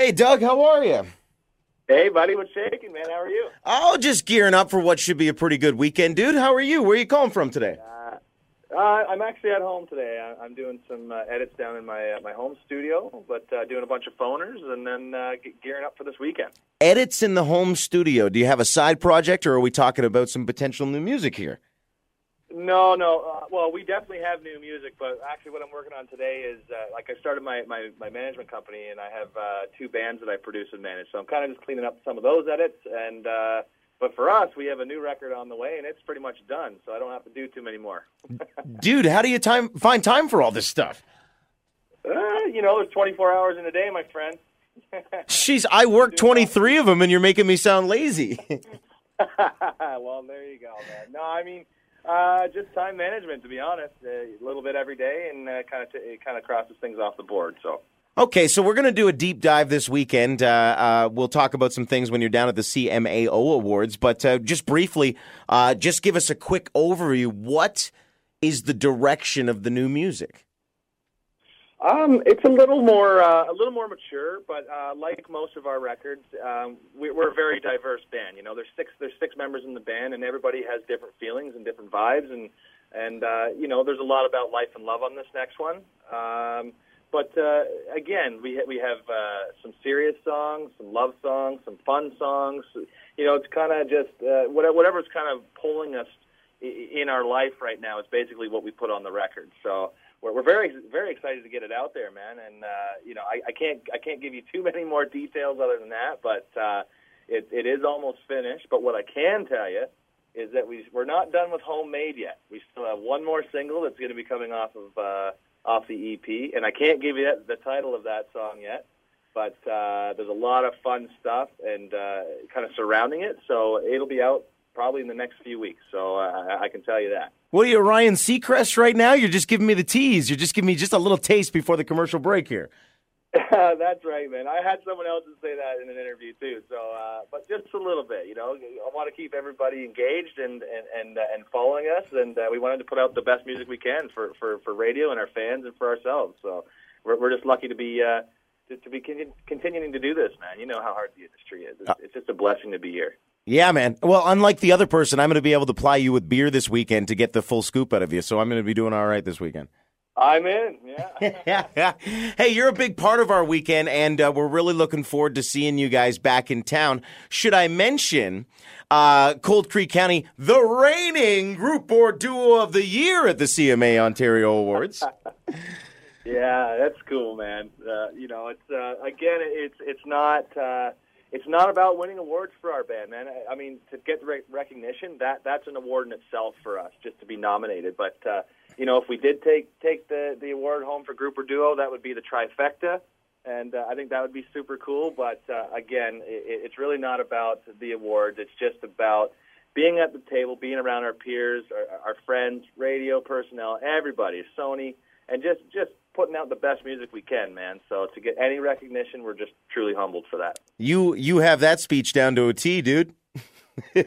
Hey, Doug, how are you? Hey, buddy, what's shaking, man? How are you? Oh, just gearing up for what should be a pretty good weekend, dude. How are you? Where are you calling from today? Uh, I'm actually at home today. I- I'm doing some uh, edits down in my uh, my home studio, but uh, doing a bunch of phoners and then uh, gearing up for this weekend. Edits in the home studio. Do you have a side project, or are we talking about some potential new music here? No, no. Uh, well, we definitely have new music, but actually, what I'm working on today is uh, like I started my, my my management company, and I have uh, two bands that I produce and manage. So I'm kind of just cleaning up some of those edits. And uh, but for us, we have a new record on the way, and it's pretty much done. So I don't have to do too many more. Dude, how do you time find time for all this stuff? Uh, you know, there's 24 hours in a day, my friend. Jeez, I work 23 of them, and you're making me sound lazy. well, there you go, man. No, I mean, uh, just time management. To be honest, uh, a little bit every day, and uh, kind of t- it kind of crosses things off the board. So. Okay, so we're going to do a deep dive this weekend. Uh, uh, we'll talk about some things when you're down at the CMAO Awards, but uh, just briefly, just give us a quick overview. What is the direction of the new music? Um, it's a little more uh, a little more mature, but uh, like most of our records, um, we, we're a very diverse band. You know, there's six there's six members in the band, and everybody has different feelings and different vibes, and and uh, you know, there's a lot about life and love on this next one. Um, but uh, again, we ha- we have uh, some serious songs, some love songs, some fun songs. You know, it's kind of just uh, whatever, whatever's kind of pulling us in our life right now is basically what we put on the record. So we're, we're very very excited to get it out there, man. And uh, you know, I, I can't I can't give you too many more details other than that, but uh, it it is almost finished. But what I can tell you is that we we're not done with homemade yet. We still have one more single that's going to be coming off of uh, off the EP, and I can't give you that, the title of that song yet. But uh, there's a lot of fun stuff and uh, kind of surrounding it, so it'll be out probably in the next few weeks. So uh, I- I can tell you that. What are you, Ryan Seacrest, right now? You're just giving me the tease. You're just giving me just a little taste before the commercial break here. That's right, man. I had someone else say that in an interview too. So, uh, but just a little bit, you know. I want to keep everybody engaged and and and, uh, and following us, and uh, we wanted to put out the best music we can for for for radio and our fans and for ourselves. So, we're we're just lucky to be. Uh, to, to be con- continuing to do this, man. You know how hard the industry is. It's, it's just a blessing to be here. Yeah, man. Well, unlike the other person, I'm going to be able to ply you with beer this weekend to get the full scoop out of you. So I'm going to be doing all right this weekend. I'm in. Yeah. hey, you're a big part of our weekend, and uh, we're really looking forward to seeing you guys back in town. Should I mention uh, Cold Creek County, the reigning group or duo of the year at the CMA Ontario Awards? Yeah, that's cool, man. Uh, you know, it's uh, again, it's it's not uh, it's not about winning awards for our band, man. I, I mean, to get re- recognition, that that's an award in itself for us, just to be nominated. But uh, you know, if we did take take the the award home for group or duo, that would be the trifecta, and uh, I think that would be super cool. But uh, again, it, it's really not about the awards. It's just about being at the table, being around our peers, our, our friends, radio personnel, everybody, Sony, and just just putting out the best music we can, man. So to get any recognition, we're just truly humbled for that. You you have that speech down to a T, dude. hey,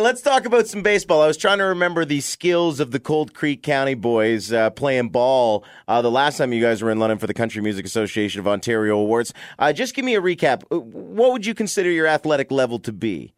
let's talk about some baseball. I was trying to remember the skills of the Cold Creek County boys uh, playing ball uh, the last time you guys were in London for the Country Music Association of Ontario Awards. Uh, just give me a recap. Uh, What would you consider your athletic level to be?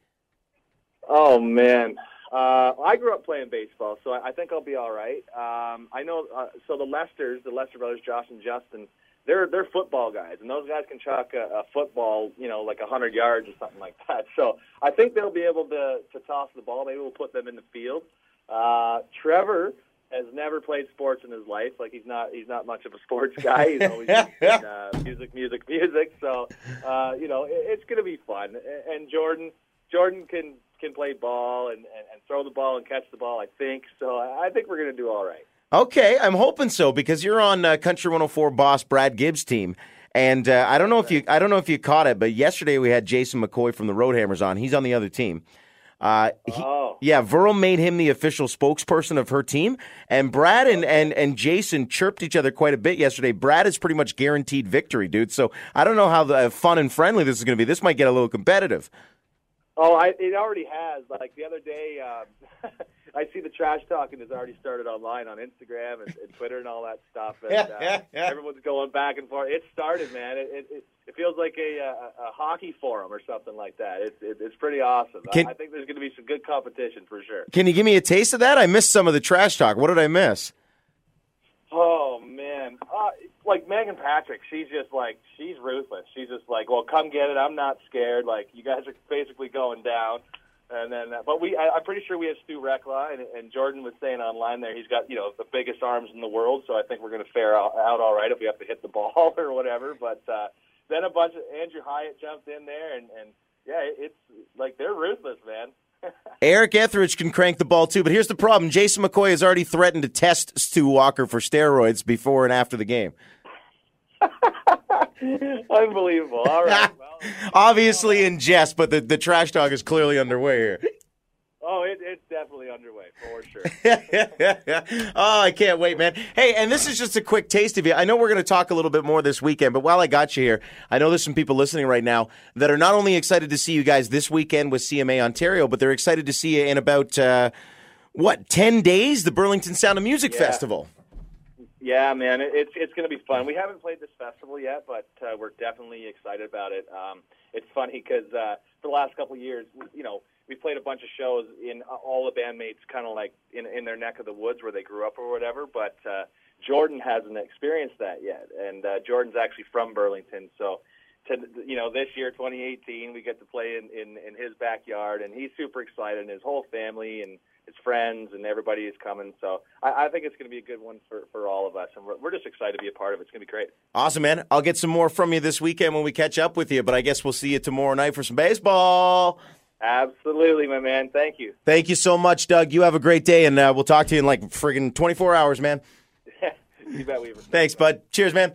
Oh man, uh, I grew up playing baseball, so I, I think I'll be all right. Um, I know. Uh, so the Lesters, the Lester brothers, Josh and Justin, they're they're football guys, and those guys can chuck a, a football, you know, like a hundred yards or something like that. So I think they'll be able to to toss the ball. Maybe we'll put them in the field. Uh, Trevor has never played sports in his life. Like he's not he's not much of a sports guy. He's always been, uh, music, music, music. So uh, you know, it, it's going to be fun. And- And Jordan Jordan can can play ball and, and, and throw the ball and catch the ball. I think so. I think we're going to do all right. Okay, I'm hoping so because you're on uh, Country 104 boss Brad Gibbs' team. And uh, I don't know if you I don't know if you caught it, but yesterday we had Jason McCoy from the Roadhammers on. He's on the other team. Uh, he, Oh. Yeah, Verl made him the official spokesperson of her team, and Brad and, and, and Jason chirped each other quite a bit yesterday. Brad is pretty much guaranteed victory, dude. So I don't know how the, uh, fun and friendly this is going to be. This might get a little competitive. Oh, I, it already has. Like the other day, um, I see the trash talking has already started online on Instagram and, and Twitter and all that stuff. And uh, everyone's going back and forth. It started, man. It it, it feels like a, a, a hockey forum or something like that. It's it, it's pretty awesome. Can- I, I think there's going to be some good competition for sure. Can you give me a taste of that? I missed some of the trash talk. What did I miss? Oh man, uh, like Megan Patrick, she's just like she's ruthless. She's just like, well, come get it. I'm not scared. Like you guys are basically going down. And then, uh, but we, I, I'm pretty sure we have Stu Reckla, and, and Jordan was saying online there he's got you know the biggest arms in the world. So I think we're going to fare out, out all right if we have to hit the ball or whatever. But uh, then a bunch of Andrew Hyatt jumped in there, and, and yeah, it's like they're ruthless, man. Eric Ethridge can crank the ball too, but here's the problem: Jason McCoy has already threatened to test Stu Walker for steroids before and after the game. Unbelievable. All right. Well, Obviously in jest, but the, the trash talk is clearly underway here. Oh, it, it's definitely underway for sure. oh, I can't wait, man. Hey, and this is just a quick taste of you. I know we're going to talk a little bit more this weekend, but while I got you here, I know there's some people listening right now that are not only excited to see you guys this weekend with CMA Ontario, but they're excited to see you in about, uh, what, 10 days, the Burlington Sound of Music Yeah. Festival. Yeah, man, it, it's it's going to be fun. We haven't played this festival yet, but uh, we're definitely excited about it. Um, it's funny because uh, for the last couple of years, you know, we played a bunch of shows in uh, all the bandmates, kind of like in in their neck of the woods where they grew up or whatever. But uh, Jordan hasn't experienced that yet, and uh, Jordan's actually from Burlington, so. To, you know, this year, 2018, we get to play in, in, in his backyard, and he's super excited, and his whole family and his friends and everybody is coming. So I, I think it's going to be a good one for, for all of us, and we're, we're just excited to be a part of it. It's going to be great. Awesome, man. I'll get some more from you this weekend when we catch up with you, but I guess we'll see you tomorrow night for some baseball. Absolutely, my man. Thank you. Thank you so much, Doug. You have a great day, and uh, we'll talk to you in like friggin' 24 hours, man. you bet, Weaver. Thanks, bud. Cheers, man.